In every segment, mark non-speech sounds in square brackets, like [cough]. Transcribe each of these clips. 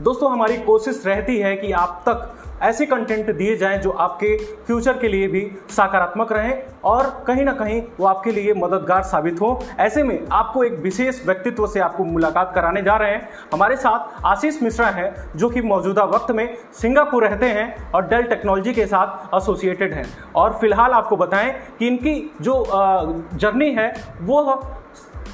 दोस्तों, हमारी कोशिश रहती है कि आप तक ऐसे कंटेंट दिए जाएँ जो आपके फ्यूचर के लिए भी सकारात्मक रहें और कहीं ना कहीं वो आपके लिए मददगार साबित हो। ऐसे में आपको एक विशेष व्यक्तित्व से आपको मुलाकात कराने जा रहे हैं। हमारे साथ आशीष मिश्रा हैं, जो कि मौजूदा वक्त में सिंगापुर रहते हैं और डेल टेक्नोलॉजी के साथ एसोसिएटेड हैं। और फ़िलहाल आपको बताएँ कि इनकी जो जर्नी है, वो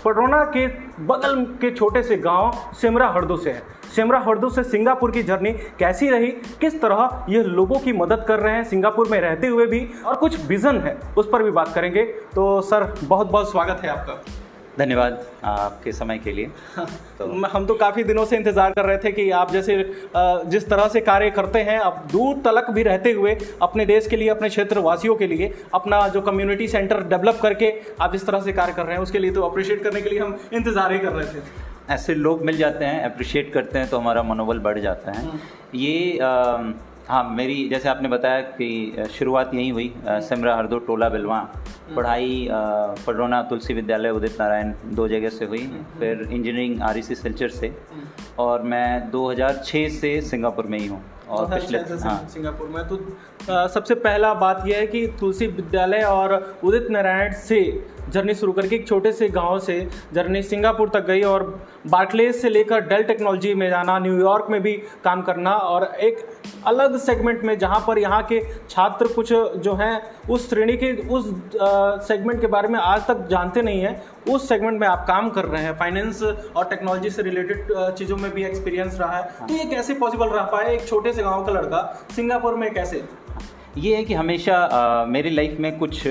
पटोना के बगल के छोटे से गाँव सिमरा हरदो से है। सिमरा हरदो से सिंगापुर की जर्नी कैसी रही? किस तरह ये लोगों की मदद कर रहे हैं? सिंगापुर में रहते हुए भी और कुछ विज़न है, उस पर भी बात करेंगे। तो सर बहुत बहुत स्वागत है आपका। धन्यवाद आपके समय के लिए। तो [laughs] हम तो काफ़ी दिनों से इंतज़ार कर रहे थे कि आप जैसे जिस तरह से कार्य करते हैं आप दूर तलक भी रहते हुए अपने देश के लिए अपने क्षेत्र वासियों के लिए अपना जो कम्युनिटी सेंटर डेवलप करके आप जिस तरह से कार्य कर रहे हैं उसके लिए तो अप्रिशिएट करने के लिए हम इंतज़ार ही कर रहे थे। ऐसे लोग मिल जाते हैं अप्रिशिएट करते हैं तो हमारा मनोबल बढ़ जाता है। हम्म। ये आ, हाँ मेरी जैसे आपने बताया कि शुरुआत यहीं हुई सिमरा हरदो टोला बिलवा। हम्म। पढ़ाई पडरोना तुलसी विद्यालय उदित नारायण दो जगह से हुई हम्म। फिर इंजीनियरिंग आर सी सिल्चर से। और मैं 2006 से सिंगापुर में ही हूँ और पिछले हाँ। सिंगापुर में। तो आ, सबसे पहला बात यह है कि तुलसी विद्यालय और उदित नारायण से जर्नी शुरू करके एक छोटे से गाँव से जर्नी सिंगापुर तक गई और बार्कलेज से लेकर डेल टेक्नोलॉजी में जाना न्यूयॉर्क में भी काम करना और एक अलग सेगमेंट में जहाँ पर यहाँ के छात्र कुछ जो हैं उस श्रेणी के, उस सेगमेंट के बारे में आज तक जानते नहीं हैं। उस सेगमेंट में आप काम कर रहे हैं। फाइनेंस और टेक्नोलॉजी से रिलेटेड चीज़ों में भी एक्सपीरियंस रहा है। तो ये कैसे पॉसिबल रह पाए एक छोटे से गाँव का लड़का सिंगापुर में कैसे? ये है कि हमेशा आ, मेरी लाइफ में कुछ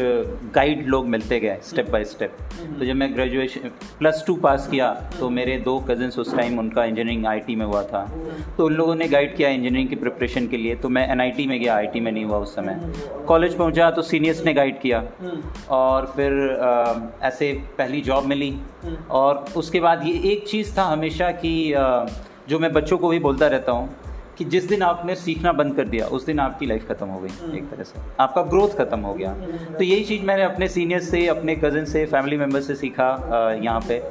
गाइड लोग मिलते गए स्टेप बाय स्टेप तो जब मैं ग्रेजुएशन प्लस टू पास किया तो मेरे दो कजन्स उस टाइम उनका इंजीनियरिंग आईटी में हुआ था. तो उन लोगों ने गाइड किया इंजीनियरिंग की प्रिपरेशन के लिए तो मैं एनआईटी में गया आईटी में नहीं हुआ उस समय. कॉलेज पहुँचा तो सीनियर्स ने गाइड किया. और फिर आ, ऐसे पहली जॉब मिली. और उसके बाद ये एक चीज़ था हमेशा कि जो मैं बच्चों को भी बोलता रहता हूँ कि जिस दिन आपने सीखना बंद कर दिया उस दिन आपकी लाइफ ख़त्म हो गई हम्म। एक तरह से। आपका ग्रोथ ख़त्म हो गया। तो यही चीज़ मैंने अपने सीनियर से अपने कज़न से फैमिली मेंबर से सीखा यहाँ पे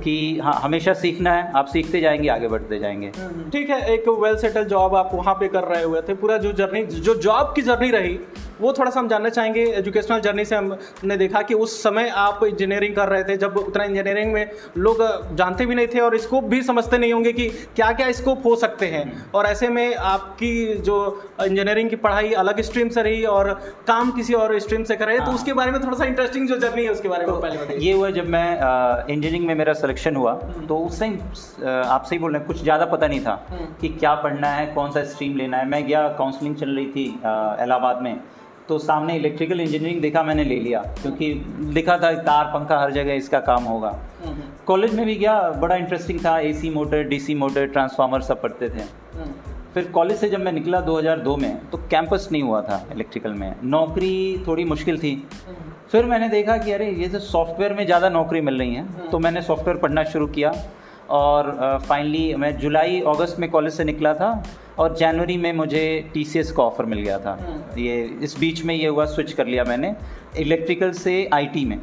कि हाँ हमेशा सीखना है आप सीखते जाएँगे आगे बढ़ते जाएँगे। हम्म, ठीक है एक वेल सेटल जॉब आप वहाँ पे कर रहे हुए थे पूरा जो जर्नी जो जॉब की जर्नी रही वो थोड़ा सा हम जानना चाहेंगे एजुकेशनल जर्नी से हमने देखा कि उस समय आप इंजीनियरिंग कर रहे थे जब उतना इंजीनियरिंग में लोग जानते भी नहीं थे और स्कोप भी समझते नहीं होंगे कि क्या क्या स्कोप हो सकते हैं और ऐसे में आपकी जो इंजीनियरिंग की पढ़ाई अलग स्ट्रीम से रही और काम किसी और स्ट्रीम से करे तो हाँ। उसके बारे में थोड़ा सा इंटरेस्टिंग जो जर्नी है उसके बारे में तो पहले ये हुआ जब मैं इंजीनियरिंग में मेरा सिलेक्शन हुआ हम्म। तो उस टाइम आप सही बोल रहे हैं कुछ ज़्यादा पता नहीं था हम्म। कि क्या पढ़ना है कौन सा स्ट्रीम लेना है मैं गया काउंसलिंग चल रही थी इलाहाबाद में तो सामने इलेक्ट्रिकल इंजीनियरिंग देखा मैंने ले लिया क्योंकि लिखा था तार पंखा हर जगह इसका काम होगा। कॉलेज हम्म। में भी गया बड़ा इंटरेस्टिंग था AC motor DC motor transformer सब पढ़ते थे। फिर कॉलेज से जब मैं निकला 2002 में तो कैंपस नहीं हुआ था इलेक्ट्रिकल में। नौकरी थोड़ी मुश्किल थी। फिर मैंने देखा कि अरे ये तो सॉफ्टवेयर में ज़्यादा नौकरी मिल रही है। तो मैंने सॉफ्टवेयर पढ़ना शुरू किया और फाइनली मैं जुलाई अगस्त में कॉलेज से निकला था। और जनवरी में मुझे टी सी एस का ऑफ़र मिल गया था। ये इस बीच में ये हुआ स्विच कर लिया मैंने इलेक्ट्रिकल से आईटी में।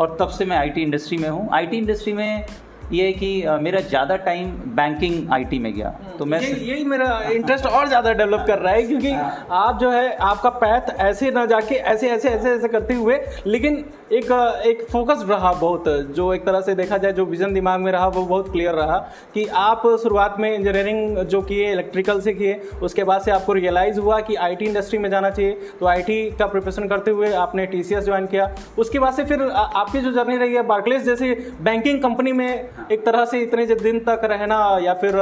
और तब से मैं आईटी इंडस्ट्री में हूँ। आईटी इंडस्ट्री में ये है कि मेरा ज़्यादा टाइम बैंकिंग आईटी में गया। तो मैं यही मेरा इंटरेस्ट और ज़्यादा डेवलप कर रहा है क्योंकि हाँ। आप जो है आपका पैथ ऐसे ना जाके ऐसे ऐसे ऐसे ऐसे करते हुए लेकिन एक एक फोकस रहा बहुत, जो एक तरह से देखा जाए, जो विजन दिमाग में रहा, वो बहुत क्लियर रहा कि आप शुरुआत में इंजीनियरिंग जो किए इलेक्ट्रिकल से किए, उसके बाद से आपको रियलाइज़ हुआ कि आईटी इंडस्ट्री में जाना चाहिए। तो आईटी का प्रिपरेशन करते हुए आपने टीसीएस ज्वाइन किया। उसके बाद से फिर आपकी जो जर्नी रही है बार्कलेस जैसे बैंकिंग कंपनी में एक तरह से इतने दिन तक रहना या फिर,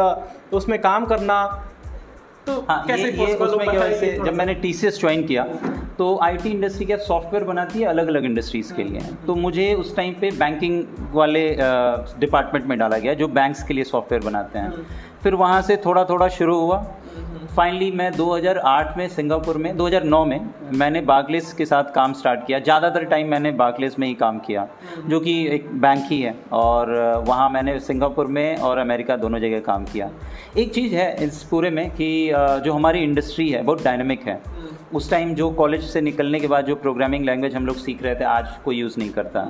उसमें काम करना तो हाँ, कैसे ये, ये उसमें क्या वैसे जब मैंने टी सी एस ज्वाइन किया तो आईटी इंडस्ट्री क्या सॉफ्टवेयर बनाती है अलग अलग इंडस्ट्रीज़ के लिए? तो मुझे उस टाइम पे बैंकिंग वाले डिपार्टमेंट में डाला गया जो बैंक्स के लिए सॉफ्टवेयर बनाते हैं। हम्म। फिर वहाँ से थोड़ा थोड़ा शुरू हुआ। फाइनली मैं 2008 में सिंगापुर में 2009 में मैंने बागलेस के साथ काम स्टार्ट किया। ज़्यादातर टाइम मैंने बागलेस में ही काम किया, जो कि एक बैंक ही है और वहाँ मैंने सिंगापुर में और अमेरिका दोनों जगह काम किया। एक चीज़ है इस पूरे में कि जो हमारी इंडस्ट्री है, बहुत डायनेमिक है। उस टाइम जो कॉलेज से निकलने के बाद जो प्रोग्रामिंग लैंग्वेज हम लोग सीख रहे थे, आज कोई यूज़ नहीं करता।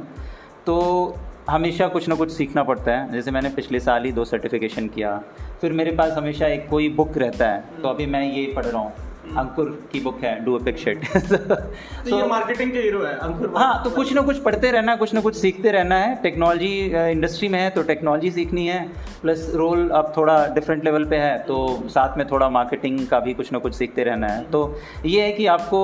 तो हमेशा कुछ ना कुछ सीखना पड़ता है। जैसे मैंने पिछले साल ही दो सर्टिफिकेशन किया। फिर मेरे पास हमेशा एक कोई बुक रहता है। तो अभी मैं ये पढ़ रहा हूँ। अंकुर की बुक है डू पिक शेट तो ये मार्केटिंग के हीरो है अंकुर हाँ तो कुछ ना कुछ पढ़ते रहना है कुछ ना कुछ सीखते रहना है। टेक्नोलॉजी इंडस्ट्री में है तो टेक्नोलॉजी सीखनी है। प्लस रोल अब थोड़ा डिफरेंट लेवल पे है तो साथ में थोड़ा मार्केटिंग का भी कुछ ना कुछ सीखते रहना है। तो ये है कि आपको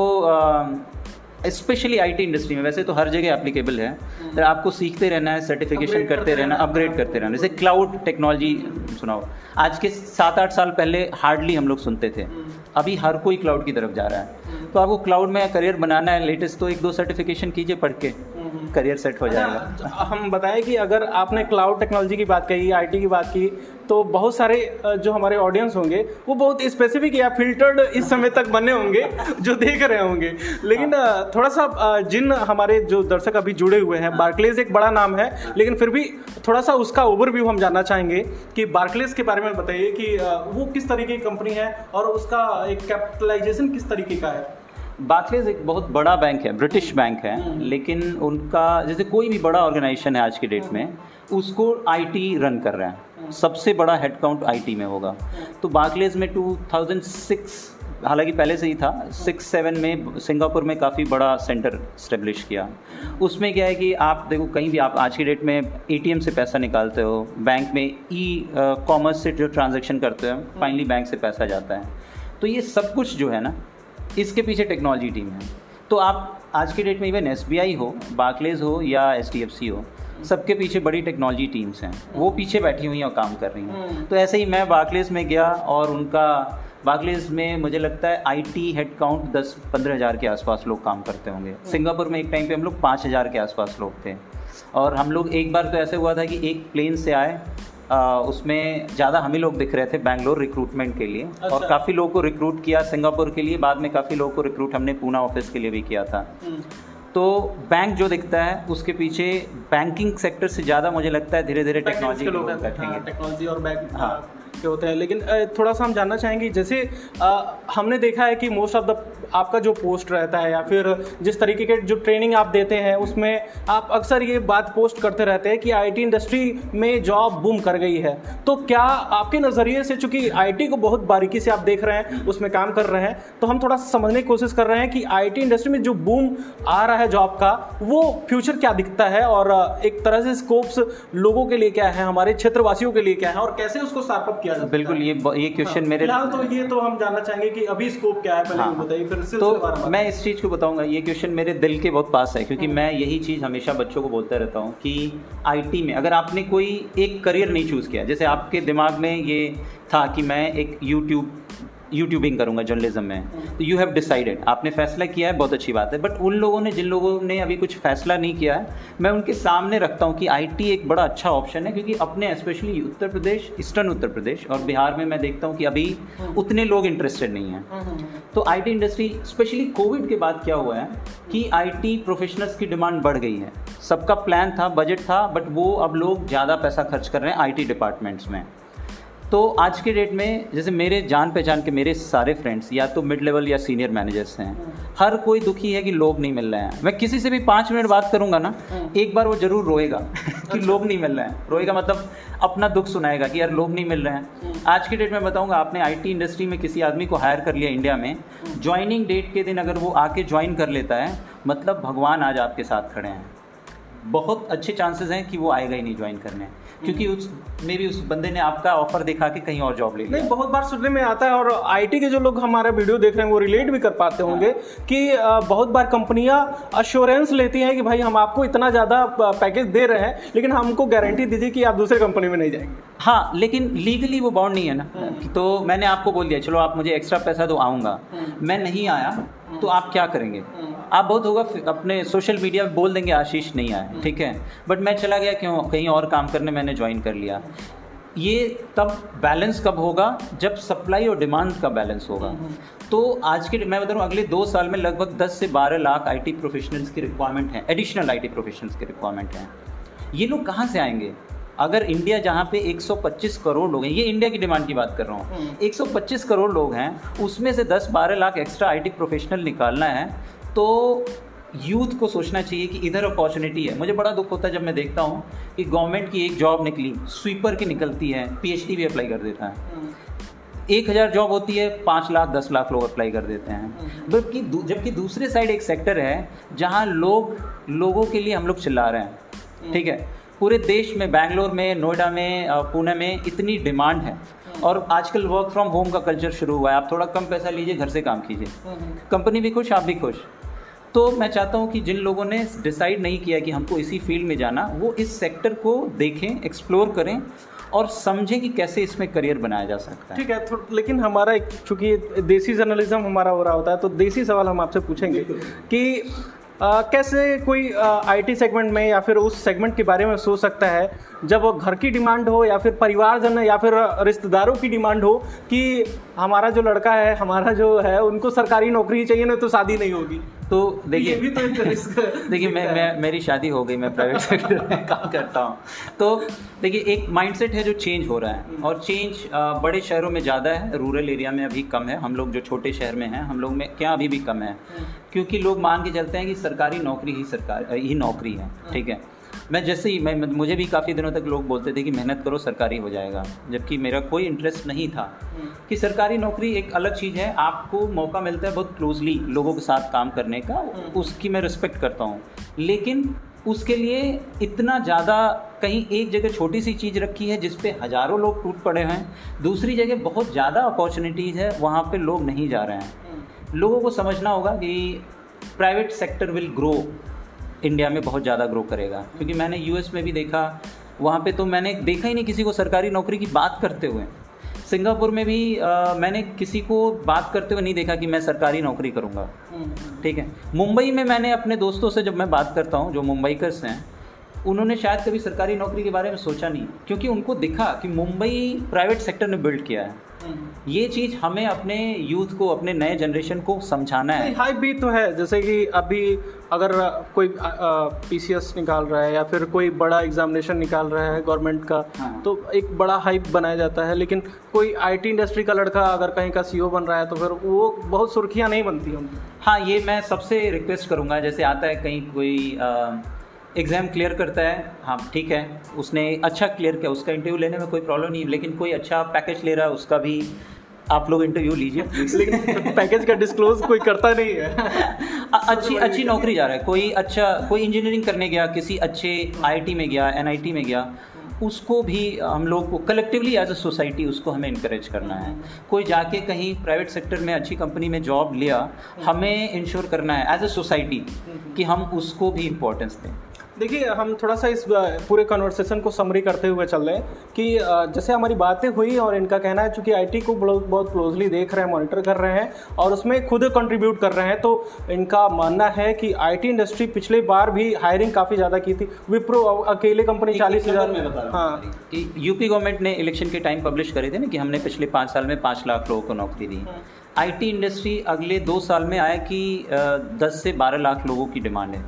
स्पेशली आईटी इंडस्ट्री में वैसे तो हर जगह एप्लीकेबल है। तो आपको सीखते रहना है सर्टिफिकेशन करते रहना अपग्रेड करते रहना। जैसे क्लाउड टेक्नोलॉजी सुनाओ। आज के सात आठ साल पहले हार्डली हम लोग सुनते थे। हम्म। अभी हर कोई क्लाउड की तरफ़ जा रहा है। हम्म। तो आपको क्लाउड में करियर बनाना है लेटेस्ट तो एक दो सर्टिफिकेशन कीजिए पढ़ के। करियर सेट हो अच्छा, जाएगा। हम बताएँ कि अगर आपने क्लाउड टेक्नोलॉजी की बात कही आईटी की बात की तो बहुत सारे जो हमारे ऑडियंस होंगे वो बहुत स्पेसिफिक या फिल्टर्ड इस समय तक बने होंगे जो देख रहे होंगे लेकिन थोड़ा सा जिन हमारे जो दर्शक अभी जुड़े हुए हैं बार्कलेज एक बड़ा नाम है लेकिन फिर भी थोड़ा सा उसका ओवरव्यू हम जानना चाहेंगे कि बार्कलेज के बारे में बताइए कि वो किस तरीके की कंपनी है और उसका एक कैपिटलाइजेशन किस तरीके का है बार्कलेज एक बहुत बड़ा बैंक है ब्रिटिश बैंक है हम्म। लेकिन उनका जैसे कोई भी बड़ा ऑर्गेनाइजेशन है आज की डेट में उसको आईटी रन कर रहा है हम्म। सबसे बड़ा हेडकाउंट आईटी में होगा। तो बार्कलेज में 2006 हालाँकि पहले से ही था सिक्स सेवन में, सिंगापुर में काफ़ी बड़ा सेंटर स्टेब्लिश किया। उसमें क्या है कि आप देखो, कहीं भी आप आज की डेट में एटीएम से पैसा निकालते हो बैंक में ई कॉमर्स से जो ट्रांजेक्शन करते हो फाइनली बैंक से पैसा जाता है। तो ये सब कुछ जो है ना, इसके पीछे टेक्नोलॉजी टीम है। तो आप आज की डेट में इवन एसबीआई हो बार्कलेज हो या एच हो सबके पीछे बड़ी टेक्नोलॉजी टीम्स हैं वो पीछे बैठी हुई हैं और काम कर रही हैं हम्म। तो ऐसे ही मैं बार्कलेज में गया और उनका बार्कलेज में मुझे लगता है आईटी हेड काउंट दस पंद्रह हज़ार के आसपास लोग काम करते होंगे हम्म। सिंगापुर में एक टाइम पे हम लोग पाँच हज़ार के आसपास लोग थे और हम लोग एक बार तो ऐसे हुआ था कि एक प्लेन से आए उसमें ज़्यादा हम ही लोग दिख रहे थे बैंगलोर रिक्रूटमेंट के लिए अच्छा। और काफ़ी लोगों को रिक्रूट किया सिंगापुर के लिए बाद में काफ़ी लोगों को रिक्रूट हमने पूना ऑफ़िस के लिए भी किया था हम्म। तो बैंक जो दिखता है उसके पीछे बैंकिंग सेक्टर से ज़्यादा मुझे लगता है धीरे धीरे टेक्नोलॉजी के लोग बैठेंगे। टेक्नोलॉजी और बैंक हाँ। के होते हैं। लेकिन थोड़ा सा हम जानना चाहेंगे, जैसे हमने देखा है कि मोस्ट ऑफ़ द आपका जो पोस्ट रहता है या फिर जिस तरीके के जो ट्रेनिंग आप देते हैं, उसमें आप अक्सर ये बात पोस्ट करते रहते हैं कि आईटी इंडस्ट्री में जॉब बूम कर गई है। तो क्या आपके नज़रिए से, चूँकि आईटी को बहुत बारीकी से आप देख रहे हैं, उसमें काम कर रहे हैं तो हम थोड़ा समझने की कोशिश कर रहे हैं कि आईटी इंडस्ट्री में जो बूम आ रहा है जॉब का, वो फ्यूचर क्या दिखता है और एक तरह से स्कोप्स लोगों के लिए क्या है, हमारे क्षेत्रवासियों के लिए क्या है और कैसे उसको स्टार्टअप किया जाए बिल्कुल ये ये क्वेश्चन हाँ, मेरे तो ये तो हम जानना चाहेंगे कि अभी स्कोप क्या है पहले हाँ, बताइए फिर तो मैं इस चीज़ को बताऊँगा ये क्वेश्चन मेरे दिल के बहुत पास है क्योंकि मैं यही चीज़ हमेशा बच्चों को बोलता रहता हूँ कि आईटी में अगर आपने कोई एक करियर नहीं चूज़ किया जैसे आपके दिमाग में ये था कि मैं एक यूट्यूब यूट्यूबिंग करूँगा जर्नलिज्म में। तो यू हैव डिसाइडेड आपने फैसला किया है, बहुत अच्छी बात है। बट उन लोगों ने, जिन लोगों ने अभी कुछ फैसला नहीं किया है, मैं उनके सामने रखता हूँ कि आईटी एक बड़ा अच्छा ऑप्शन है, क्योंकि अपने स्पेशली उत्तर प्रदेश ईस्टर्न उत्तर प्रदेश और बिहार में मैं देखता हूँ कि अभी उतने लोग इंटरेस्टेड नहीं हैं। तो आईटी इंडस्ट्री स्पेशली कोविड के बाद क्या हुआ है कि आईटी प्रोफेशनल्स की डिमांड बढ़ गई है। सबका प्लान था बजट था बट वो अब लोग ज़्यादा पैसा खर्च कर रहे हैं आईटी डिपार्टमेंट्स में। तो आज के डेट में जैसे मेरे जान पहचान के मेरे सारे फ्रेंड्स या तो मिड लेवल या सीनियर मैनेजर्स हैं। हर कोई दुखी है कि लोग नहीं मिल रहे हैं। मैं किसी से भी पाँच मिनट बात करूँगा ना एक बार वो ज़रूर रोएगा [laughs] कि अच्छा। लोग नहीं मिल रहे हैं। रोएगा मतलब अपना दुख सुनाएगा कि यार लोग नहीं मिल रहे हैं। आज की डेट में बताऊँगा आपने आईटी इंडस्ट्री में किसी आदमी को हायर कर लिया इंडिया में ज्वाइनिंग डेट के दिन अगर वो आके ज्वाइन कर लेता है मतलब भगवान आज आपके साथ खड़े हैं। बहुत अच्छे चांसेस हैं कि वो आएगा ही नहीं ज्वाइन करने। क्योंकि उस मे भी उस बंदे ने आपका ऑफ़र देखा कि कहीं और जॉब ले नहीं बहुत बार सुनने में आता है और आईटी के जो लोग हमारा वीडियो देख रहे हैं वो रिलेट भी कर पाते होंगे हाँ। कि बहुत बार कंपनियाँ अश्योरेंस लेती हैं कि भाई हम आपको इतना ज़्यादा पैकेज दे रहे हैं लेकिन हमको गारंटी दीजिए कि आप दूसरे कंपनी में नहीं जाएँगे। हाँ लेकिन लीगली वो बाउंड नहीं है ना। हाँ। तो मैंने आपको बोल दिया चलो आप मुझे एक्स्ट्रा पैसा दो आऊँगा। हाँ। मैं नहीं आया तो आप क्या करेंगे? आप बहुत होगा अपने सोशल मीडिया में बोल देंगे आशीष नहीं आया। ठीक है? बट मैं चला गया क्यों? कहीं और काम करने मैंने ज्वाइन कर लिया। ये तब बैलेंस कब होगा? जब सप्लाई और डिमांड का बैलेंस होगा। तो आज के मैं बता रहा हूँ अगले दो साल में लगभग 10 से 12 लाख आईटी प्रोफेशनल्स की रिक्वायरमेंट है एडिशनल आईटी प्रोफेशनल्स की रिक्वायरमेंट है। ये लोग कहाँ से आएँगे? अगर इंडिया जहाँ पे 125 करोड़ लोग हैं ये इंडिया की डिमांड की बात कर रहा हूँ। 125 हम्म। करोड़ लोग हैं उसमें से 10-12 लाख एक्स्ट्रा आईटी प्रोफेशनल निकालना है तो यूथ को सोचना चाहिए कि इधर अपॉर्चुनिटी है। मुझे बड़ा दुख होता है जब मैं देखता हूँ कि गवर्नमेंट की एक जॉब निकली स्वीपर की निकलती है पीएचडी भी अप्लाई कर देता है। एक हज़ार जॉब होती है पाँच लाख दस लाख लोग अप्लाई कर देते हैं। जबकि जबकि दूसरे साइड एक सेक्टर है जहाँ लोग लोगों के लिए हम लोग चिल्ला रहे हैं। ठीक है? पूरे देश में बैंगलोर में नोएडा में पुणे में इतनी डिमांड है। और आजकल वर्क फ्रॉम होम का कल्चर शुरू हुआ है। आप थोड़ा कम पैसा लीजिए घर से काम कीजिए। कंपनी भी खुश आप भी खुश। तो मैं चाहता हूँ कि जिन लोगों ने डिसाइड नहीं किया कि हमको इसी फ़ील्ड में जाना वो इस सेक्टर को देखें एक्सप्लोर करें और समझें कि कैसे इसमें करियर बनाया जा सकता है। ठीक है लेकिन हमारा एक चूँकि देसी जर्नलिज्म हमारा हो रहा होता है तो देसी सवाल हम आपसे पूछेंगे कि आ, कैसे कोई आईटी सेगमेंट में या फिर उस सेगमेंट के बारे में सोच सकता है? जब घर की डिमांड हो या फिर परिवारजन या फिर रिश्तेदारों की डिमांड हो कि हमारा जो लड़का है हमारा जो है उनको सरकारी नौकरी चाहिए ना तो शादी नहीं होगी। तो देखिए भी तो [laughs] देखिए मैं मैं मेरी शादी हो गई मैं प्राइवेट सेक्टर में काम करता हूँ। तो देखिए एक माइंडसेट है जो चेंज हो रहा है। और चेंज बड़े शहरों में ज़्यादा है रूरल एरिया में अभी कम है। हम लोग जो छोटे शहर में हैं हम लोग में क्या अभी भी कम है। क्योंकि लोग मान के चलते हैं कि सरकारी नौकरी ही सरकार ही नौकरी है। ठीक है। मैं जैसे ही मैं मुझे भी काफ़ी दिनों तक लोग बोलते थे कि मेहनत करो सरकारी हो जाएगा। जबकि मेरा कोई इंटरेस्ट नहीं था। कि सरकारी नौकरी एक अलग चीज़ है। आपको मौका मिलता है बहुत क्लोजली लोगों के साथ काम करने का। उसकी मैं रिस्पेक्ट करता हूँ। लेकिन उसके लिए इतना ज़्यादा कहीं एक जगह छोटी सी चीज़ रखी है जिस पे हज़ारों लोग टूट पड़े हैं। दूसरी जगह बहुत ज़्यादा अपॉर्चुनिटीज़ है वहाँ पे लोग नहीं जा रहे हैं। लोगों को समझना होगा कि private sector will grow India में बहुत ज़्यादा ग्रो करेगा। क्योंकि मैंने यूएस में भी देखा वहाँ पे तो मैंने देखा ही नहीं किसी को सरकारी नौकरी की बात करते हुए। सिंगापुर में भी आ, मैंने किसी को बात करते हुए नहीं देखा कि मैं सरकारी नौकरी करूँगा। ठीक है? मुंबई में मैंने अपने दोस्तों से जब मैं बात करता हूँ जो मुंबईकर्स हैं उन्होंने शायद कभी सरकारी नौकरी के बारे में सोचा नहीं। क्योंकि उनको दिखा कि मुंबई प्राइवेट सेक्टर ने बिल्ड किया है। ये चीज़ हमें अपने यूथ को अपने नए जनरेशन को समझाना है। हाई भी तो है। जैसे कि अभी अगर कोई पीसीएस निकाल रहा है या फिर कोई बड़ा एग्जामिनेशन निकाल रहा है गवर्नमेंट का हाँ। तो एक बड़ा हाइप बनाया जाता है। लेकिन कोई आईटी इंडस्ट्री का लड़का अगर कहीं का सीईओ बन रहा है तो फिर वो बहुत सुर्खियाँ नहीं बनती हम हाँ ये मैं सबसे रिक्वेस्ट करूँगा। जैसे आता है कहीं कोई एग्ज़ाम क्लियर करता है हाँ ठीक है उसने अच्छा क्लियर किया उसका इंटरव्यू लेने में कोई प्रॉब्लम नहीं लेकिन कोई अच्छा पैकेज ले रहा है उसका भी आप लोग इंटरव्यू लीजिए लेकिन पैकेज का डिस्क्लोज कोई करता नहीं है। [laughs] अच्छी अच्छी नौकरी जा रहा है। कोई अच्छा कोई इंजीनियरिंग करने गया किसी अच्छे आईटी में गया एनआईटी में गया उसको भी हम लोग को कलेक्टिवली एज अ सोसाइटी उसको हमें इंकरेज करना है। कोई जाके कहीं प्राइवेट सेक्टर में अच्छी कंपनी में जॉब लिया हमें इंश्योर करना है एज अ सोसाइटी कि हम उसको भी इम्पोर्टेंस दें। देखिए हम थोड़ा सा इस पूरे कन्वर्सेशन को समरी करते हुए चल रहे हैं कि जैसे हमारी बातें हुई और इनका कहना है चूँकि आईटी को बहुत क्लोजली देख रहे हैं मॉनिटर कर रहे हैं और उसमें खुद कंट्रीब्यूट कर रहे हैं तो इनका मानना है कि आईटी इंडस्ट्री पिछले बार भी हायरिंग काफ़ी ज़्यादा की थी। विप्रो अकेले कंपनी चालीस हज़ार में हाँ। कि यूपी गवर्नमेंट ने इलेक्शन के टाइम पब्लिश करे थे ना कि हमने पिछले पाँच साल में पाँच लाख लोगों को नौकरी दी। हाँ। आईटी इंडस्ट्री अगले दो साल में आया कि दस से बारह लाख लोगों की डिमांड है।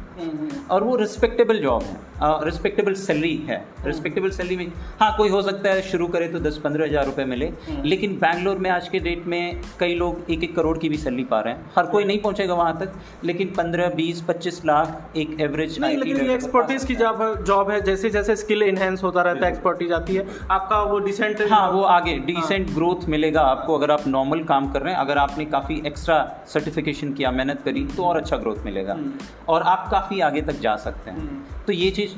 और वो रिस्पेक्टेबल जॉब है रिस्पेक्टेबल सैलरी है रिस्पेक्टेबल सैलरी में हाँ कोई हो सकता है शुरू करे तो दस पंद्रह हज़ार रुपये मिले। लेकिन बैंगलोर में आज के डेट में कई लोग एक एक करोड़ की भी सैलरी पा रहे हैं हर कोई नहीं पहुंचेगा वहाँ तक लेकिन पंद्रह बीस पच्चीस लाख एक एवरेज नहीं लेकिन ये एक्सपर्टीज की जॉब जॉब है जैसे जैसे स्किल इनहेंस होता रहता है एक्सपर्टीज आती है आपका वो डिसेंट हाँ वो आगे डिसेंट हाँ। ग्रोथ मिलेगा आपको अगर आप नॉर्मल काम कर रहे हैं अगर आपने काफ़ी एक्स्ट्रा सर्टिफिकेशन किया मेहनत करी तो और अच्छा ग्रोथ मिलेगा हम्म। और आप काफ़ी आगे तक जा सकते हैं। हम्म। तो ये चीज़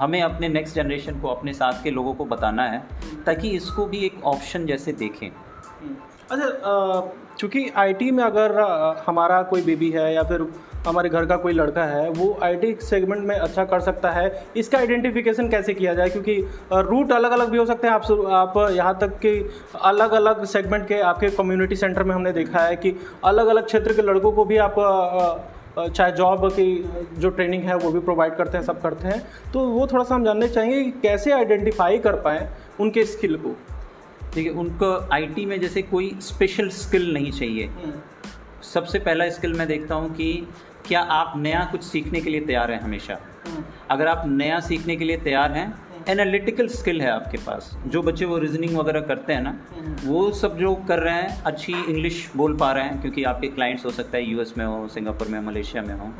हमें अपने नेक्स्ट जनरेशन को अपने साथ के लोगों को बताना है ताकि इसको भी एक ऑप्शन जैसे देखें। अच्छा चूँकि आईटी में अगर हमारा कोई बेबी है या फिर हमारे घर का कोई लड़का है वो आईटी सेगमेंट में अच्छा कर सकता है। इसका आइडेंटिफिकेशन कैसे किया जाए? क्योंकि रूट अलग अलग भी हो सकते हैं। आप आप यहाँ तक कि अलग अलग सेगमेंट के आपके कम्युनिटी सेंटर में हमने देखा है कि अलग अलग क्षेत्र के लड़कों को भी आप चाहे जॉब की जो ट्रेनिंग है वो भी प्रोवाइड करते हैं सब करते हैं तो वो थोड़ा सा हम जानना चाहेंगे कि कैसे आइडेंटिफाई कर पाएँ उनके स्किल को ठीक है उनको आईटी में जैसे कोई स्पेशल स्किल नहीं चाहिए हम्म। सबसे पहला स्किल मैं देखता हूँ कि क्या आप नया कुछ सीखने के लिए तैयार हैं हमेशा हम्म। अगर आप नया सीखने के लिए तैयार हैं एनालिटिकल स्किल है आपके पास। जो बच्चे वो रीजनिंग वगैरह करते हैं ना वो सब जो कर रहे हैं अच्छी इंग्लिश बोल पा रहे हैं क्योंकि आपके क्लाइंट्स हो सकता है यूएस में हो सिंगापुर में मलेशिया में हो।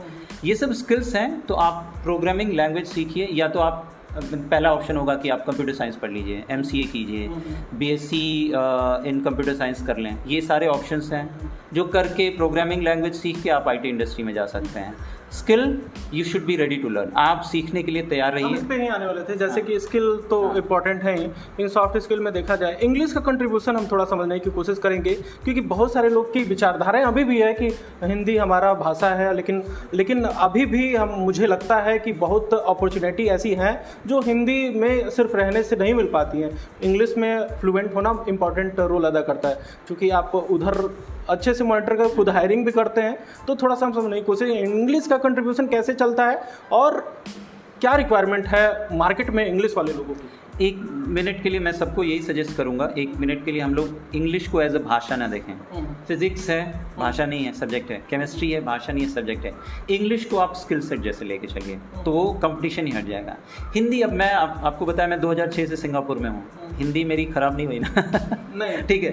ये सब स्किल्स हैं तो आप प्रोग्रामिंग लैंग्वेज सीखिए या तो आप पहला ऑप्शन होगा कि आप कंप्यूटर साइंस पढ़ लीजिए एमसीए कीजिए B S in computer science कर लें। ये सारे ऑप्शंस हैं जो करके प्रोग्रामिंग लैंग्वेज सीख के आप आईटी इंडस्ट्री में जा सकते हैं। Skill you should be ready to learn आप सीखने के लिए तैयार रहिए। इस पे ही आने वाले थे। जैसे हाँ। कि स्किल तो इम्पोर्टेंट है ही लेकिन सॉफ्ट स्किल में देखा जाए इंग्लिश का कंट्रीब्यूशन हम थोड़ा समझने की कोशिश करेंगे क्योंकि बहुत सारे लोग की विचारधाराएँ अभी भी है कि हिंदी हमारा भाषा है लेकिन लेकिन अभी भी हम मुझे लगता है कि बहुत अपॉर्चुनिटी ऐसी हैं जो हिंदी में सिर्फ़ रहने से नहीं मिल पाती हैं। इंग्लिश में फ्लुएंट होना इंपॉर्टेंट रोल अदा करता है क्योंकि आप उधर अच्छे से मॉनिटर कर खुद हायरिंग भी करते हैं तो थोड़ा सा हम समझने की कोशिश इंग्लिश का कंट्रीब्यूशन कैसे चलता है और क्या रिक्वायरमेंट है मार्केट में इंग्लिश वाले लोगों की? एक मिनट के लिए मैं सबको यही सजेस्ट करूँगा एक मिनट के लिए हम लोग इंग्लिश को एज अ भाषा ना देखें। फिजिक्स हम्म। है भाषा नहीं है सब्जेक्ट है। केमिस्ट्री है भाषा नहीं है सब्जेक्ट है। इंग्लिश को आप स्किल सेट जैसे लेके चलिए तो वो कंपटीशन ही हट जाएगा। हिंदी अब मैं आप, आपको बताया मैं 2006 से सिंगापुर में हूँ। हम्म। हिंदी मेरी खराब नहीं हुई ना। [laughs] ठीक है।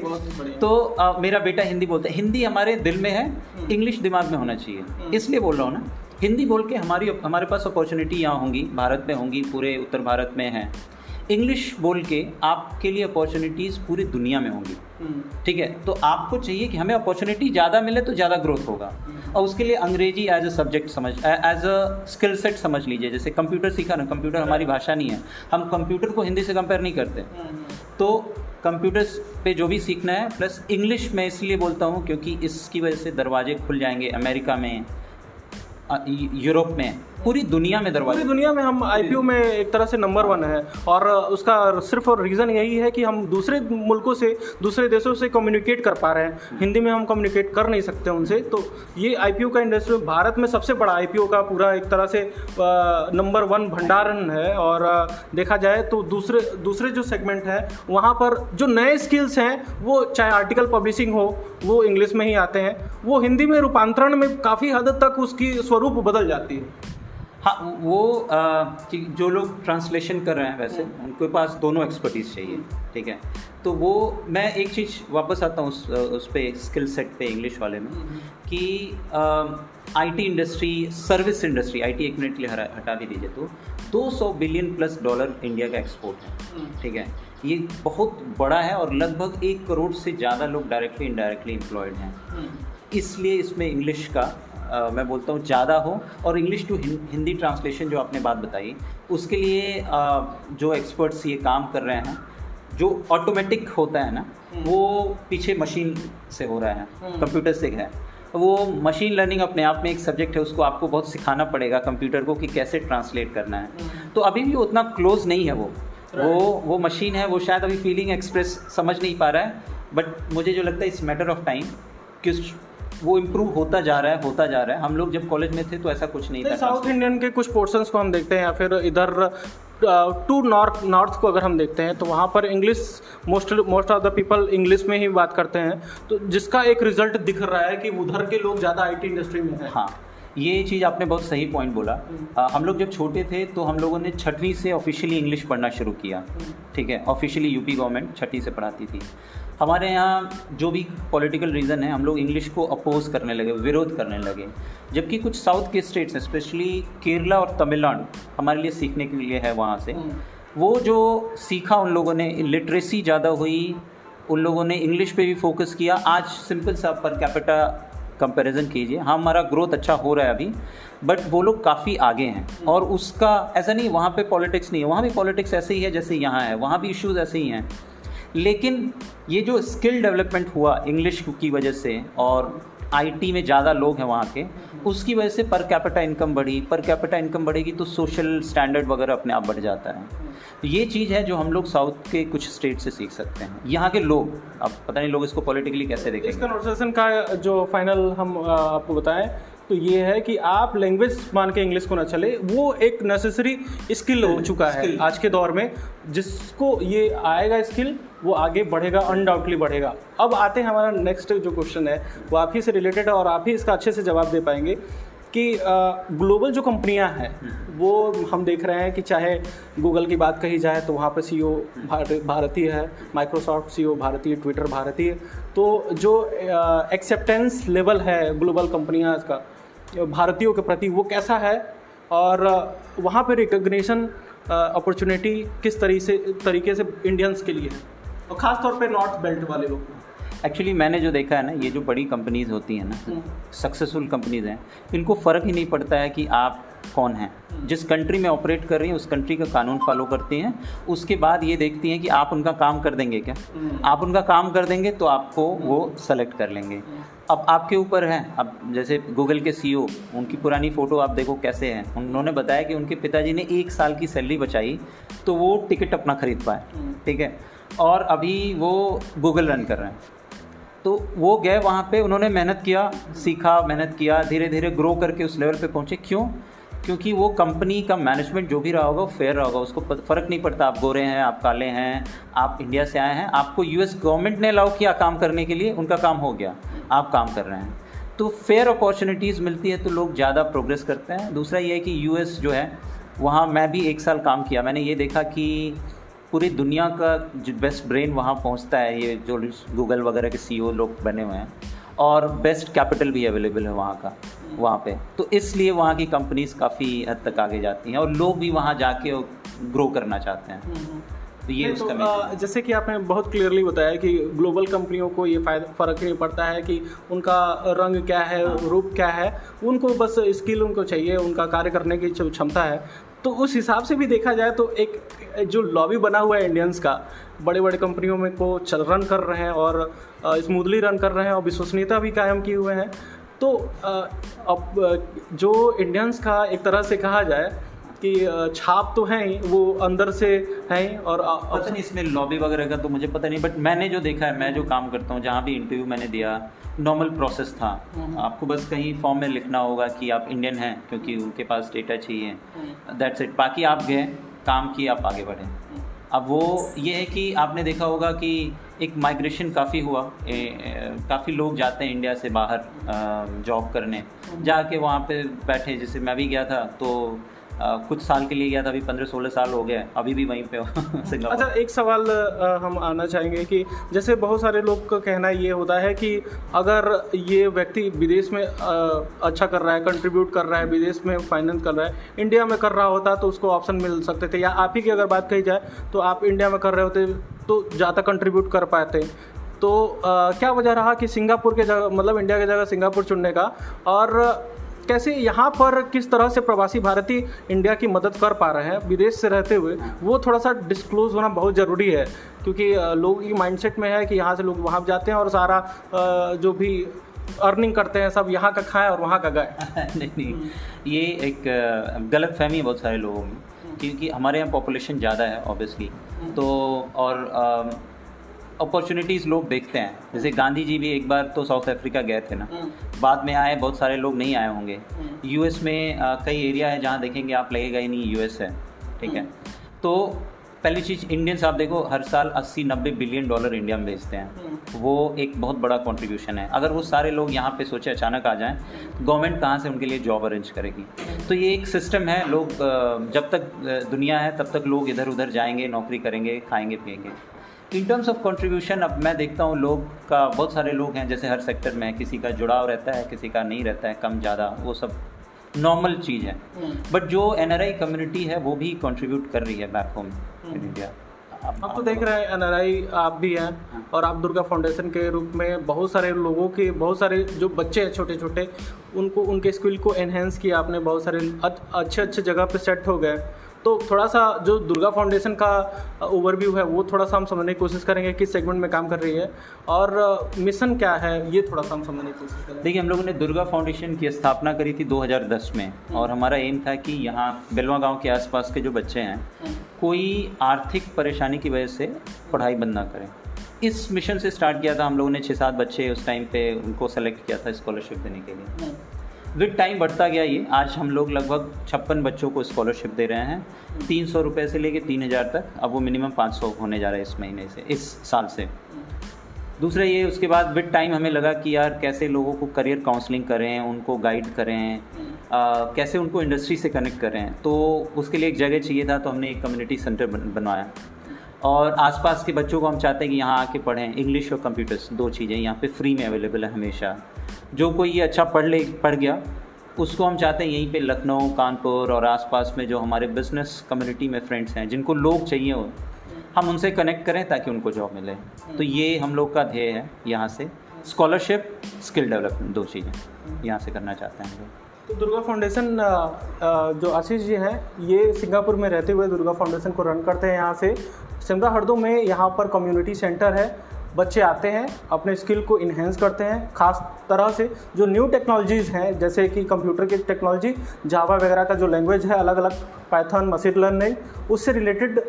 तो आ, मेरा बेटा हिंदी बोलता है। हिंदी हमारे दिल में है इंग्लिश हम्म। दिमाग में होना चाहिए। इसलिए बोल रहा हूँ ना हिंदी बोल के हमारी हमारे पास अपॉर्चुनिटी यहाँ होंगी भारत में होंगी पूरे उत्तर भारत में हैं। इंग्लिश बोल के आपके लिए अपॉर्चुनिटीज़ पूरी दुनिया में होंगी। हम्म। ठीक है? तो आपको चाहिए कि हमें अपॉर्चुनिटी ज़्यादा मिले तो ज़्यादा ग्रोथ होगा। हम्म। और उसके लिए अंग्रेज़ी एज अ सब्जेक्ट समझ एज अ स्किल सेट समझ लीजिए। जैसे कंप्यूटर सीखा ना कंप्यूटर हमारी भाषा नहीं है। हम कंप्यूटर को हिंदी से कंपेयर नहीं करते। हम्म, तो कंप्यूटर्स पे जो भी सीखना है प्लस इंग्लिश मैं इसलिए बोलता हूँ क्योंकि इसकी वजह से दरवाजे खुल जाएँगे अमेरिका में यूरोप में। पूरी दुनिया में दरवाजे। पूरी दुनिया में हम आईपीओ में एक तरह से नंबर वन है। और उसका सिर्फ़ और रीज़न यही है कि हम दूसरे मुल्कों से, दूसरे देशों से कम्युनिकेट कर पा रहे हैं। हिंदी में हम कम्युनिकेट कर नहीं सकते उनसे। तो ये आईपीओ का इंडस्ट्री भारत में सबसे बड़ा आईपीओ का पूरा एक तरह से नंबर वन भंडारण है। और देखा जाए तो दूसरे दूसरे जो सेगमेंट है, वहाँ पर जो नए स्किल्स हैं, वो चाहे आर्टिकल पब्लिशिंग हो, वो इंग्लिश में ही आते हैं। वो हिंदी में रूपांतरण में काफ़ी हद तक उसकी स्वरूप बदल जाती है। हाँ वो आ, जो लोग ट्रांसलेशन कर रहे हैं वैसे हम्म। उनके पास दोनों एक्सपर्टीज चाहिए ठीक है तो वो मैं एक चीज़ वापस आता हूँ उस उस पर स्किल सेट पे इंग्लिश वाले में हम्म। कि IT industry service industry IT एक मिनट के लिए हटा भी दीजिए तो 200 बिलियन प्लस डॉलर इंडिया का एक्सपोर्ट है हम्म। ठीक है ये बहुत बड़ा है और लगभग एक करोड़ से ज़्यादा लोग डायरेक्टली इनडायरेक्टली एम्प्लॉयड हैं इसलिए इसमें इंग्लिश का आ, मैं बोलता हूँ ज़्यादा हो और इंग्लिश टू हिंदी ट्रांसलेशन जो आपने बात बताई उसके लिए आ, जो एक्सपर्ट्स ये काम कर रहे हैं जो ऑटोमेटिक होता है ना हम्म। वो पीछे मशीन से हो रहा है कंप्यूटर हम्म। से है वो मशीन लर्निंग अपने आप में एक सब्जेक्ट है उसको आपको बहुत सिखाना पड़ेगा कंप्यूटर को कि कैसे ट्रांसलेट करना है हम्म। तो अभी भी उतना क्लोज नहीं है वो वो वो मशीन है वो शायद अभी फीलिंग एक्सप्रेस समझ नहीं पा रहा है बट मुझे जो लगता है इट्स मैटर ऑफ़ टाइम कि वो इम्प्रूव होता जा रहा है होता जा रहा है। हम लोग जब कॉलेज में थे तो ऐसा कुछ नहीं था साउथ इंडियन के कुछ पोर्शंस को हम देखते हैं या फिर इधर टू नॉर्थ नॉर्थ को अगर हम देखते हैं तो वहाँ पर English most most of the people English में ही बात करते हैं। तो जिसका एक रिज़ल्ट दिख रहा है कि उधर के लोग ज़्यादा आईटी इंडस्ट्री में हैं। हाँ ये चीज़ आपने बहुत सही पॉइंट बोला। आ, हम्म। हम लोग जब छोटे थे तो हम लोगों ने छठवीं से ऑफिशियली इंग्लिश पढ़ना शुरू किया। हम्म। ठीक है ऑफिशियली यूपी गवर्नमेंट छठी से पढ़ाती थी। हमारे यहाँ जो भी पॉलिटिकल रीज़न है हम लोग इंग्लिश को अपोज करने लगे विरोध करने लगे। जबकि कुछ साउथ के स्टेट्स हैं स्पेशली केरला और तमिलनाडु हमारे लिए सीखने के लिए है वहाँ से। हम्म। वो जो सीखा उन लोगों ने लिटरेसी ज़्यादा हुई उन लोगों ने इंग्लिश पे भी फोकस किया। आज सिंपल सा पर कैपिटा कंपैरिजन कीजिए। हाँ हमारा ग्रोथ अच्छा हो रहा है अभी बट वो लोग काफ़ी आगे हैं। हम्म। और उसका ऐसा नहीं वहाँ पे पॉलिटिक्स नहीं है। वहाँ भी पॉलिटिक्स ऐसे ही है जैसे यहाँ है। वहाँ भी इश्यूज़ ऐसे ही हैं। लेकिन ये जो स्किल डेवलपमेंट हुआ इंग्लिश की वजह से और आईटी में ज़्यादा लोग हैं वहाँ के, उसकी वजह से पर कैपिटा इनकम बढ़ी। पर कैपिटा इनकम बढ़ेगी तो सोशल स्टैंडर्ड वगैरह अपने आप बढ़ जाता है। तो ये चीज़ है जो हम लोग साउथ के कुछ स्टेट से सीख सकते हैं। यहाँ के लोग, अब पता नहीं लोग इसको पॉलिटिकली कैसे देखेंगे। इस कन्वर्सेशन का जो फाइनल हम आपको बताएँ तो ये है कि आप लैंग्वेज मान के इंग्लिश को ना चले वो एक नेसेसरी स्किल हो चुका है आज के दौर में। जिसको ये आएगा स्किल वो आगे बढ़ेगा अनडाउटली बढ़ेगा। अब आते हैं हमारा नेक्स्ट जो क्वेश्चन है वो आप ही से रिलेटेड है और आप ही इसका अच्छे से जवाब दे पाएँगे कि ग्लोबल जो कंपनियाँ हैं वो हम देख रहे हैं कि चाहे गूगल की बात कही जाए तो वहाँ पर सीईओ भारतीय है माइक्रोसॉफ्ट सीईओ भारतीय ट्विटर भारतीय। तो जो एक्सेप्टेंस लेवल है ग्लोबल कंपनियाँ का भारतीयों के प्रति वो कैसा है? और वहाँ पर रिकग्निशन अपॉर्चुनिटी किस तरीके से तरीके से इंडियंस के लिए है? और ख़ास तौर पे नॉर्थ बेल्ट वाले लोग। एक्चुअली मैंने जो देखा है ना ये जो बड़ी कंपनीज़ होती हैं ना सक्सेसफुल हम्म। कंपनीज़ हैं इनको फ़र्क ही नहीं पड़ता है कि आप कौन हैं। जिस कंट्री में ऑपरेट कर रही हैं उस कंट्री का कानून फॉलो करती हैं उसके बाद ये देखती हैं कि आप उनका काम कर देंगे क्या? हम्म। आप उनका काम कर देंगे तो आपको वो सेलेक्ट कर लेंगे। हम्म। अब आपके ऊपर है। अब जैसे गूगल के सीईओ उनकी पुरानी फ़ोटो आप देखो कैसे हैं। उन्होंने बताया कि उनके पिताजी ने एक साल की सैलरी बचाई तो वो टिकट अपना ख़रीद पाए। ठीक है? और अभी वो गूगल रन कर रहे हैं। तो वो गए वहाँ पे, उन्होंने मेहनत किया, सीखा, मेहनत किया धीरे धीरे ग्रो करके उस लेवल पे पहुँचे। क्यों? क्योंकि वो कंपनी का मैनेजमेंट जो भी रहा होगा, वो फेयर रहा होगा। उसको फ़र्क नहीं पड़ता, आप गोरे हैं, आप काले हैं, आप इंडिया से आए हैं। आपको यूएस गवर्नमेंट ने अलाउ किया काम करने के लिए, उनका काम हो गया। आप काम कर रहे हैं। तो फेयर अपॉर्चुनिटीज़ मिलती है तो लोग ज़्यादा प्रोग्रेस करते हैं। दूसरा ये है कि यूएस जो है वहाँ मैं भी एक साल काम किया। मैंने ये देखा कि पूरी दुनिया का जो बेस्ट ब्रेन वहाँ पहुँचता है। ये जो गूगल वगैरह के सी e लोग बने हुए हैं और बेस्ट कैपिटल भी अवेलेबल है वहाँ का वहाँ पे। तो इसलिए वहाँ की कंपनीज़ काफ़ी हद तक आगे जाती हैं और लोग भी वहाँ जाके ग्रो करना चाहते हैं। हम्म, हम्म। तो ये उसका तो, जैसे कि आपने बहुत क्लियरली बताया कि ग्लोबल कंपनियों को ये फ़ायदा फ़र्क नहीं पड़ता है कि उनका रंग क्या है हाँ। रूप क्या है। उनको बस स्किल उनको चाहिए उनका कार्य करने की क्षमता है। तो उस हिसाब से भी देखा जाए तो एक जो लॉबी बना हुआ है इंडियंस का बड़े बड़े कंपनियों में को चल रन कर रहे हैं और स्मूथली रन कर रहे हैं और विश्वसनीयता भी कायम किए हुए हैं। तो अब जो इंडियंस का एक तरह से कहा जाए कि छाप तो है ही वो अंदर से है ही और पता नहीं इसमें लॉबी वगैरह का तो मुझे पता नहीं बट मैंने जो देखा है मैं जो काम करता हूँ जहाँ भी इंटरव्यू मैंने दिया नॉर्मल प्रोसेस था। हम्म। आपको बस कहीं फॉर्म में लिखना होगा कि आप इंडियन हैं क्योंकि उनके पास डेटा चाहिए। That's hmm. इट बाकी आप गए काम किए आप आगे बढ़े। हम्म। अब वो ये है कि आपने देखा होगा कि एक माइग्रेशन काफ़ी हुआ। काफ़ी लोग जाते हैं इंडिया से बाहर जॉब करने। जाके वहाँ पे बैठे जैसे मैं भी गया था तो कुछ साल के लिए गया था अभी पंद्रह सोलह साल हो गए अभी भी वहीं पे [laughs] सिंगापुर। अच्छा एक सवाल हम आना चाहेंगे कि जैसे बहुत सारे लोग का कहना ये होता है कि अगर ये व्यक्ति विदेश में अच्छा कर रहा है कंट्रीब्यूट कर रहा है विदेश में फाइनेंस कर रहा है इंडिया में कर रहा होता तो उसको ऑप्शन मिल सकते थे। या आप ही की अगर बात कही जाए तो आप इंडिया में कर रहे होते तो ज़्यादा कंट्रीब्यूट कर पाते। तो आ, क्या वजह रहा कि सिंगापुर के जगह मतलब इंडिया की जगह सिंगापुर चुनने का? और कैसे यहाँ पर किस तरह से प्रवासी भारतीय इंडिया की मदद कर पा रहे हैं विदेश से रहते हुए वो थोड़ा सा डिस्क्लोज होना बहुत ज़रूरी है। क्योंकि लोगों की माइंडसेट में है कि यहाँ से लोग वहाँ जाते हैं और सारा जो भी अर्निंग करते हैं सब यहाँ का खाएँ और वहाँ का गाए। [laughs] नहीं नहीं ये एक गलत फहमी है बहुत सारे लोगों में। क्योंकि हमारे यहाँ पॉपुलेशन ज़्यादा है ऑब्वियसली तो और अपॉर्चुनिटीज़ लोग देखते हैं। जैसे गांधी जी भी एक बार तो साउथ अफ्रीका गए थे ना। हम्म। बाद में आए बहुत सारे लोग नहीं आए होंगे। यूएस हम्म। में आ, कई एरिया है जहाँ देखेंगे आप लगेगा ही नहीं यूएस है। ठीक है? हम्म। तो पहली चीज़ इंडियंस आप देखो हर साल 80-90 बिलियन डॉलर इंडिया में भेजते हैं। वो एक बहुत बड़ा कंट्रीब्यूशन है। अगर वो सारे लोग यहाँ पे सोचे अचानक आ जाएँ गवर्नमेंट कहाँ से उनके लिए जॉब अरेंज करेगी? तो ये एक सिस्टम है लोग जब तक दुनिया है तब तक लोग इधर उधर जाएँगे नौकरी करेंगे खाएँगे पिएँगे। इन टर्म्स ऑफ़ कंट्रीब्यूशन अब मैं देखता हूँ लोग का बहुत सारे लोग हैं जैसे हर सेक्टर में किसी का जुड़ाव रहता है किसी का नहीं रहता है कम ज़्यादा वो सब नॉर्मल चीज़ है बट हम्म। जो एनआरआई कम्युनिटी है वो भी कंट्रीब्यूट कर रही है बैक होम इन इंडिया आप तो देख रहे हैं एनआरआई आप भी हैं हाँ। और आप दुर्गा फाउंडेशन के रूप में बहुत सारे लोगों के बहुत सारे जो बच्चे हैं छोटे छोटे उनको उनके स्किल को एनहेंस किया आपने बहुत सारे अच्छे अच्छे जगह पे सेट हो गए तो थोड़ा सा जो दुर्गा फाउंडेशन का ओवरव्यू है वो थोड़ा सा हम समझने की कोशिश करेंगे किस सेगमेंट में काम कर रही है और मिशन क्या है ये थोड़ा सा हम समझने की कोशिश करेंगे देखिए हम लोगों ने दुर्गा फाउंडेशन की स्थापना करी थी 2010 में हम्म। और हमारा एम था कि यहाँ बेलवा गाँव के आसपास के जो बच्चे हैं हम्म। कोई आर्थिक परेशानी की वजह से पढ़ाई बंद ना करें इस मिशन से स्टार्ट किया था हम लोगों ने छः सात बच्चे उस टाइम पे उनको सेलेक्ट किया था स्कॉलरशिप देने के लिए हम्म। विद टाइम बढ़ता गया ये आज हम लोग लगभग छप्पन बच्चों को स्कॉलरशिप दे रहे हैं। तीन सौ रुपये से लेके तीन हज़ार तक अब वो मिनिमम पाँच सौ होने जा रहा है इस महीने से इस साल से। दूसरा ये उसके बाद विद टाइम हमें लगा कि यार कैसे लोगों को करियर काउंसलिंग करें उनको गाइड करें आ, कैसे उनको इंडस्ट्री से कनेक्ट करें। तो उसके लिए एक जगह चाहिए था तो हमने एक कम्युनिटी सेंटर बन, बनवाया। और आसपास के बच्चों को हम चाहते हैं कि यहाँ आके पढ़ें। इंग्लिश और कंप्यूटर्स दो चीज़ें यहाँ पे फ्री में अवेलेबल है हमेशा। जो कोई ये अच्छा पढ़ ले, पढ़ गया, उसको हम चाहते हैं यहीं पे लखनऊ, कानपुर और आसपास में जो हमारे बिज़नेस कम्युनिटी में फ्रेंड्स हैं, जिनको लोग चाहिए हो, हम उनसे कनेक्ट करें ताकि उनको जॉब मिले। तो ये हम लोग का ध्येय है यहाँ से। स्कॉलरशिप स्किल डेवलपमेंट दो चीज़ें यहाँ से करना चाहते हैं हम लोग। तो दुर्गा फाउंडेशन जो आशीष जी हैं, ये सिंगापुर में रहते हुए दुर्गा फाउंडेशन को रन करते हैं यहाँ से। सिमरा हरदो में यहाँ पर कम्युनिटी सेंटर है। बच्चे आते हैं, अपने स्किल को इन्हेंस करते हैं, खास तरह से जो न्यू टेक्नोलॉजीज़ हैं, जैसे कि कंप्यूटर की टेक्नोलॉजी जावा वगैरह का जो लैंग्वेज है अलग अलग पाइथन मशीन लर्निंग उससे रिलेटेड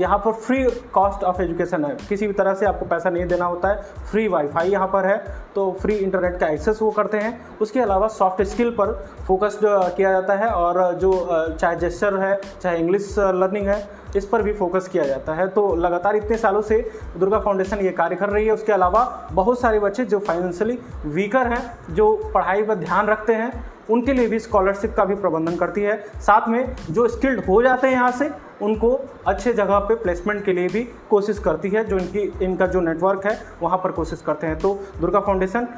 यहाँ पर फ्री कॉस्ट ऑफ़ एजुकेशन है। किसी भी तरह से आपको पैसा नहीं देना होता है। फ्री वाईफाई यहाँ पर है तो फ्री इंटरनेट का एक्सेस वो करते हैं। उसके अलावा सॉफ्ट स्किल पर फोकस किया जाता है और जो चाहे जेस्चर है, चाहे इंग्लिश लर्निंग है, इस पर भी फोकस किया जाता है। तो लगातार इतने सालों से दुर्गा फाउंडेशन ये कार्य कर रही है। उसके अलावा बहुत सारे बच्चे जो फाइनेंशियली वीकर हैं, जो पढ़ाई पर ध्यान रखते हैं उनके लिए भी स्कॉलरशिप का भी प्रबंधन करती है। साथ में जो स्किल्ड हो जाते हैं यहाँ से, उनको अच्छे जगह पे प्लेसमेंट के लिए भी कोशिश करती है, जो इनकी, इनका जो नेटवर्क है, वहाँ पर कोशिश करते हैं। तो दुर्गा फाउंडेशन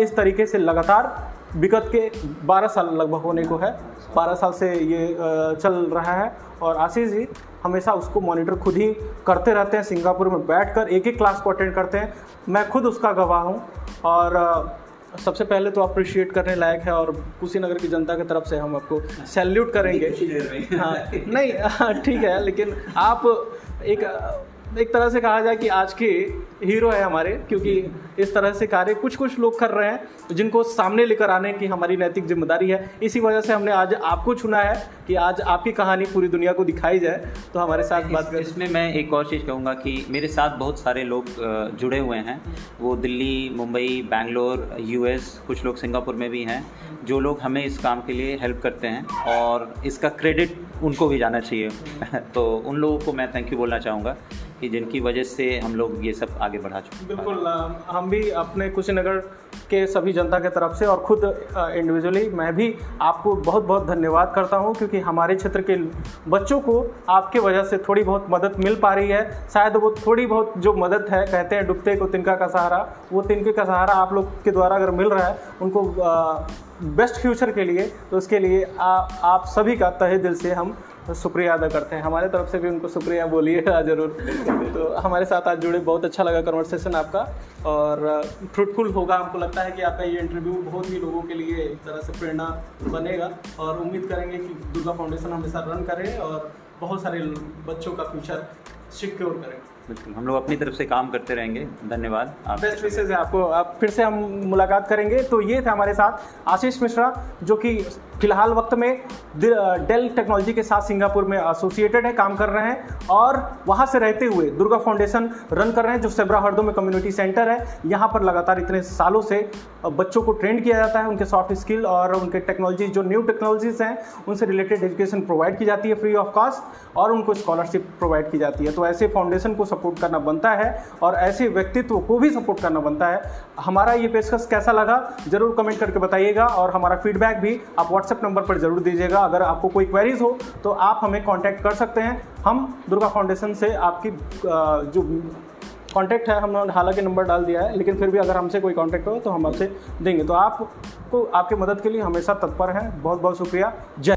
इस तरीके से लगातार विगत के 12 साल लगभग होने को है। 12 साल से ये चल रहा है और आशीष जी हमेशा उसको मॉनिटर खुद ही करते रहते हैं। सिंगापुर में बैठकर एक एक क्लास को अटेंड करते हैं। मैं खुद उसका गवाह हूँ और सबसे पहले तो अप्रिशिएट करने लायक है और कुशीनगर की जनता की तरफ़ से हम आपको सैल्यूट करेंगे। [laughs] हाँ नहीं हाँ, [laughs] ठीक है लेकिन आप एक एक तरह से कहा जाए कि आज के हीरो है हमारे क्योंकि इस तरह से कार्य कुछ कुछ लोग कर रहे हैं जिनको सामने लेकर आने की हमारी नैतिक ज़िम्मेदारी है। इसी वजह से हमने आज आपको चुना है कि आज आपकी कहानी पूरी दुनिया को दिखाई जाए तो हमारे साथ बात करें इसमें मैं एक और चीज़ कहूँगा कि मेरे साथ बहुत सारे लोग जुड़े हुए हैं। वो दिल्ली मुंबई बैंगलोर यूएस कुछ लोग सिंगापुर में भी हैं जो लोग हमें इस काम के लिए हेल्प करते हैं और इसका क्रेडिट उनको भी जाना चाहिए। [laughs] तो उन लोगों को मैं थैंक यू बोलना चाहूँगा। कि जिनकी वजह से हम लोग ये सब आगे बढ़ा चुके हैं। बिल्कुल हम भी अपने कुशीनगर के सभी जनता के तरफ़ से और खुद इंडिविजुअली मैं भी आपको बहुत बहुत धन्यवाद करता हूँ क्योंकि हमारे क्षेत्र के बच्चों को आपके वजह से थोड़ी बहुत मदद मिल पा रही है। शायद वो थोड़ी बहुत जो मदद है कहते हैं डुबते को तिनका का सहारा वो तिनके का सहारा आप लोग के द्वारा अगर मिल रहा है उनको बेस्ट फ्यूचर के लिए तो उसके लिए आ, आप सभी का तहे दिल से हम शुक्रिया अदा करते हैं। हमारे तरफ़ से भी उनको शुक्रिया बोलिएगा ज़रूर। तो हमारे साथ आज जुड़े, बहुत अच्छा लगा कन्वर्सेशन आपका। और फ्रूटफुल होगा, हमको लगता है कि आपका ये इंटरव्यू बहुत ही लोगों के लिए एक तरह से प्रेरणा बनेगा। और उम्मीद करेंगे कि दुर्गा फाउंडेशन हमेशा रन करें और बहुत सारे बच्चों का फ्यूचर सिक्योर करें। बिल्कुल। हम लोग अपनी तरफ़ से काम करते रहेंगे। धन्यवाद। आप बेस्ट विशेष है आपको। आप फिर से हम मुलाकात करेंगे। तो ये थे हमारे साथ आशीष मिश्रा, जो कि फ़िलहाल वक्त में डेल टेक्नोलॉजी के साथ सिंगापुर में एसोसिएटेड है, काम कर रहे हैं। और वहाँ से रहते हुए दुर्गा फाउंडेशन रन कर रहे हैं, जो सेब्रा हरदो में कम्युनिटी सेंटर है। यहाँ पर लगातार इतने सालों से बच्चों को ट्रेंड किया जाता है, उनके सॉफ्ट स्किल और उनके टेक्नोलॉजी जो न्यू टेक्नोलॉजीज़ हैं, उनसे रिलेटेड एजुकेशन प्रोवाइड की जाती है फ्री ऑफ़ कॉस्ट और उनको स्कॉलरशिप प्रोवाइड की जाती है। तो ऐसे फाउंडेशन को सपोर्ट करना बनता है और ऐसे व्यक्तित्व को भी सपोर्ट करना बनता है। हमारा ये पेशकश कैसा लगा, ज़रूर कमेंट करके बताइएगा और हमारा फीडबैक भी आप व्हाट्सएप नंबर पर ज़रूर दीजिएगा। अगर आपको कोई क्वेरीज हो तो आप हमें कॉन्टैक्ट कर सकते हैं। हम दुर्गा फाउंडेशन से आपकी जो कॉन्टैक्ट है, हमने हालाँकि नंबर डाल दिया है, लेकिन फिर भी अगर हमसे कोई कॉन्टैक्ट हो तो हम आपसे देंगे। तो आपको, आपकी मदद के लिए हमेशा तत्पर हैं। बहुत बहुत शुक्रिया। जय